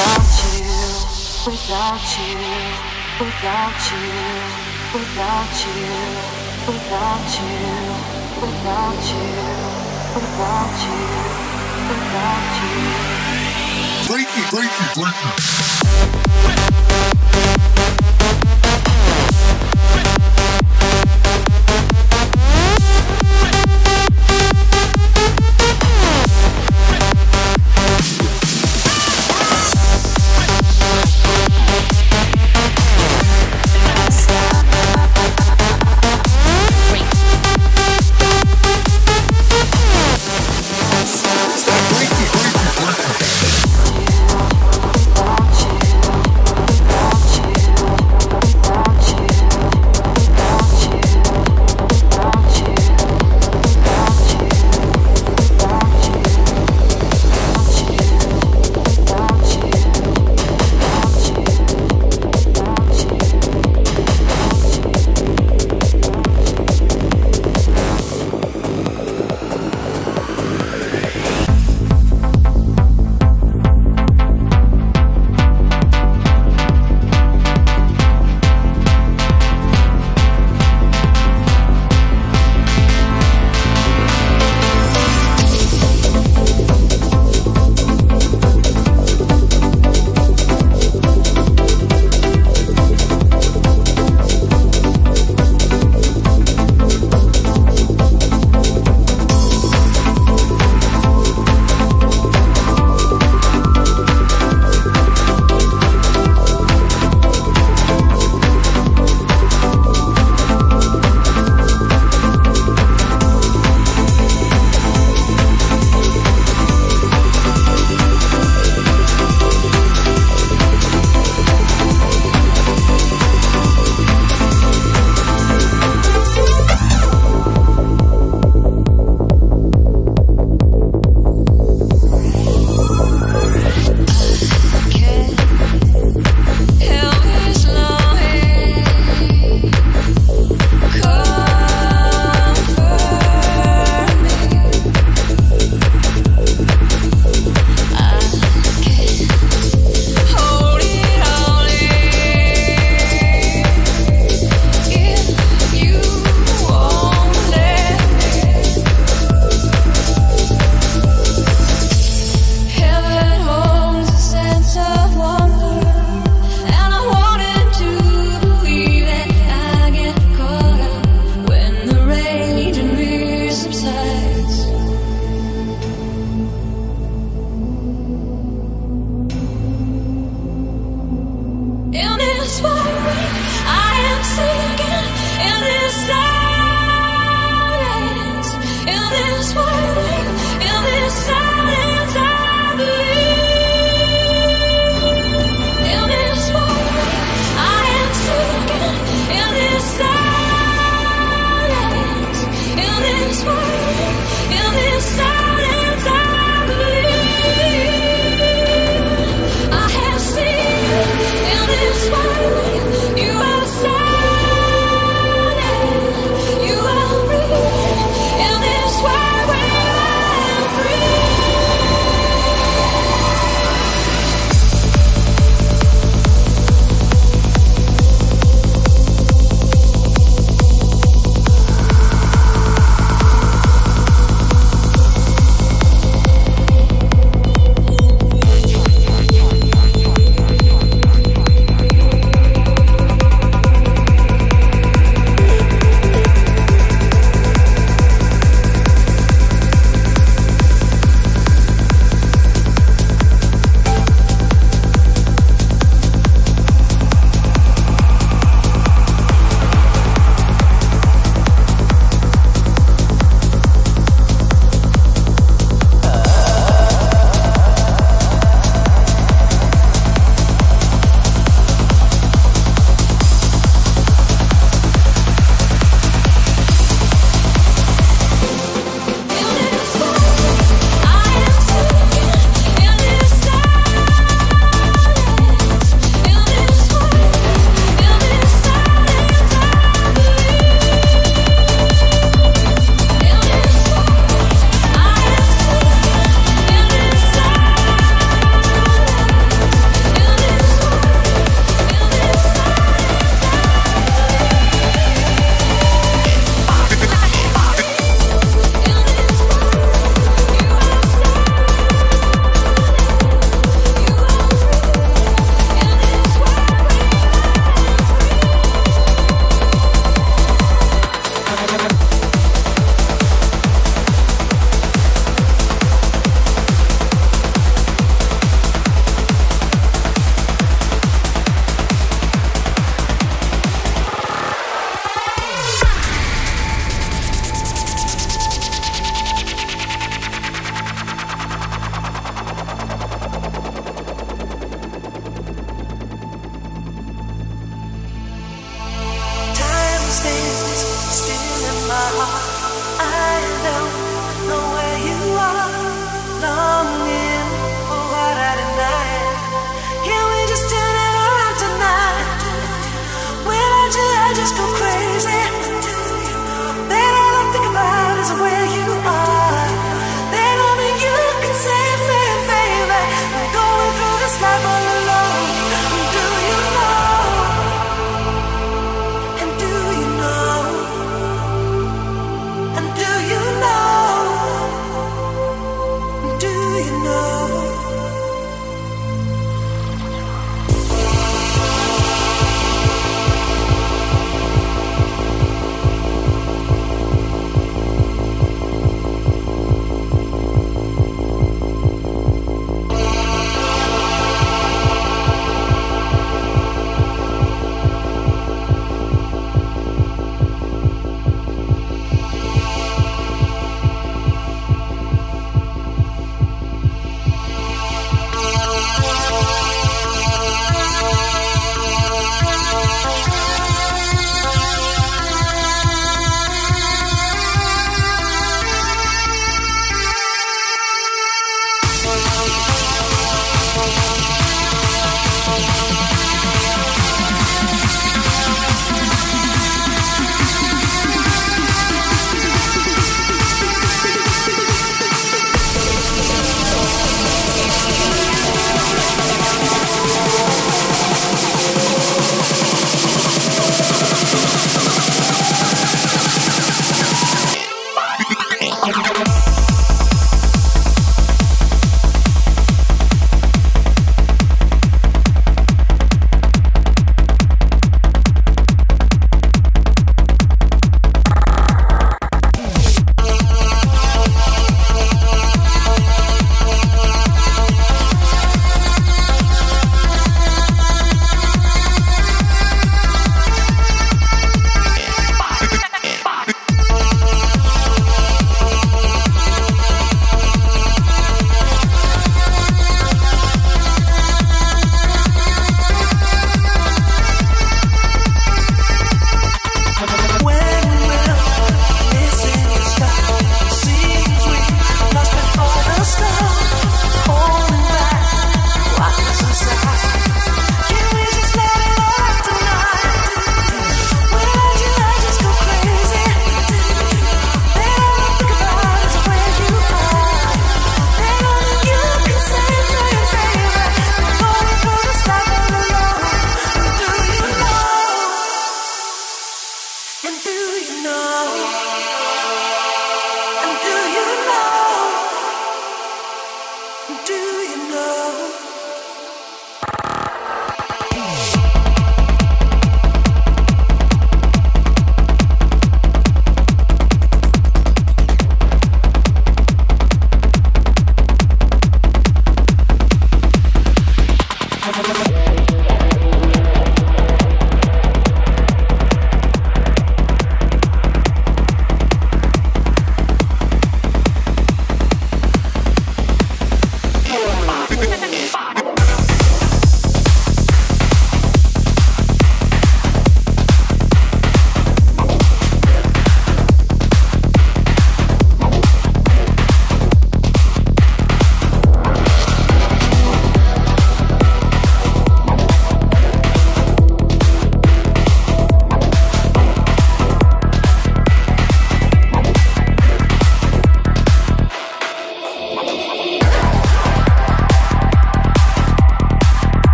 without you, without you, without you, without you, without you, without you, without you, without you. Breaky, breaky, breaky.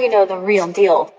You know the real deal.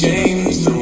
change the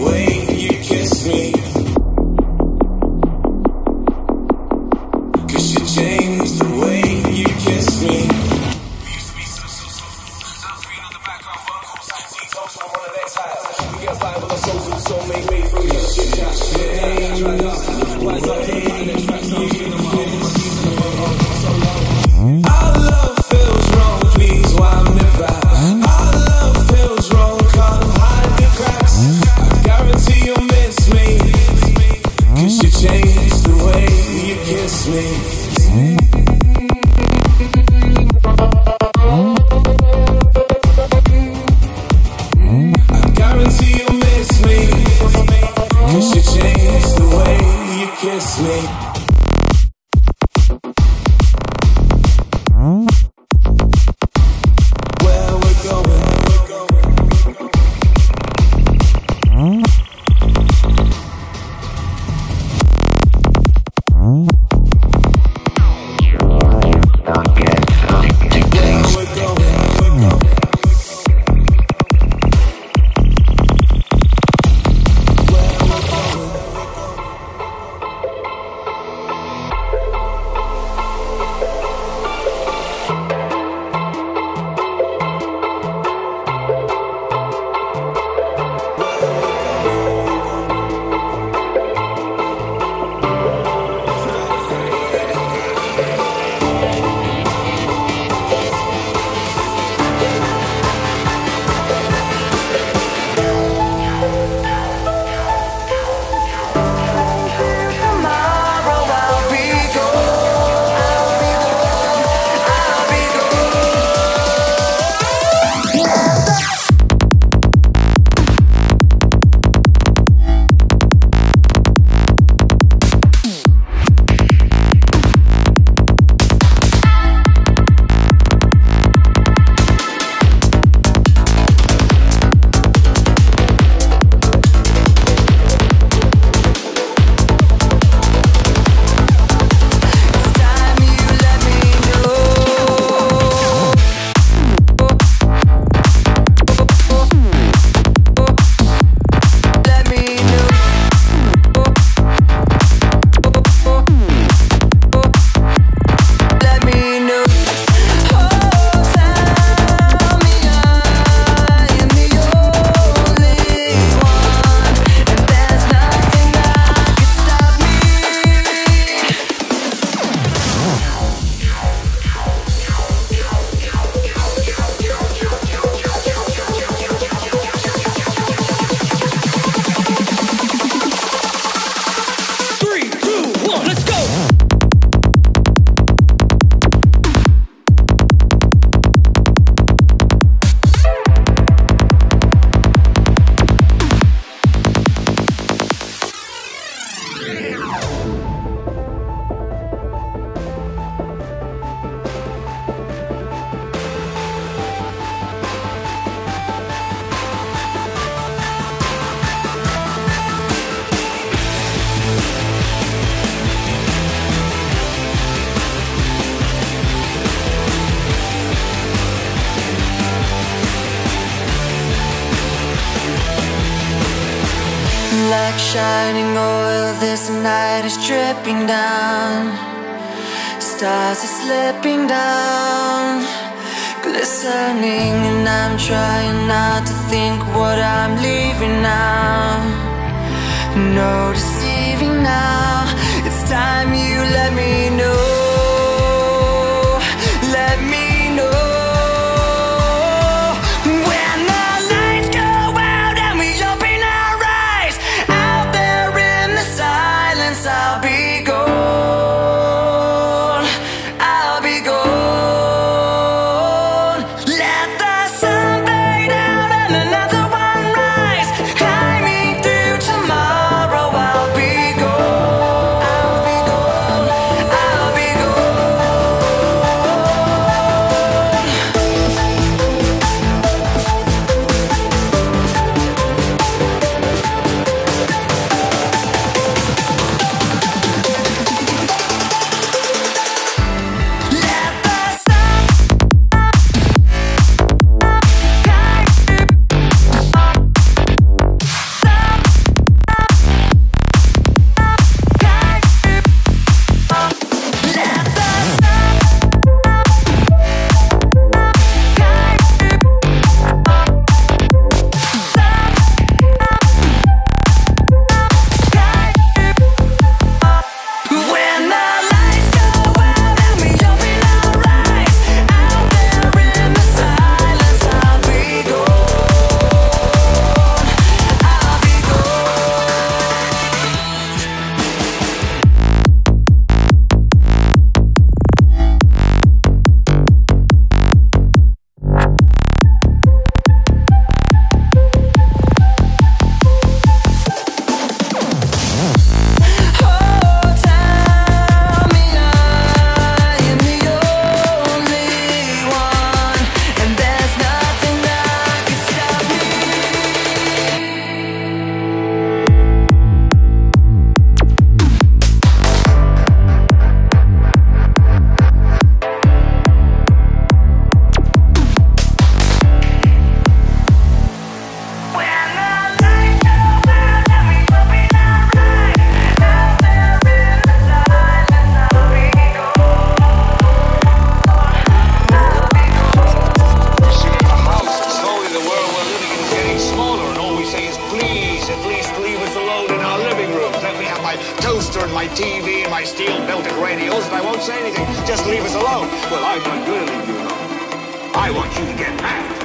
shining oil, this night is dripping down. Stars are slipping down, glistening, and I'm trying not to think what I'm leaving now. No deceiving now, it's time you let me know. Don't say anything. Just leave us alone. Well, I'm not going to leave you alone. I want you to get mad.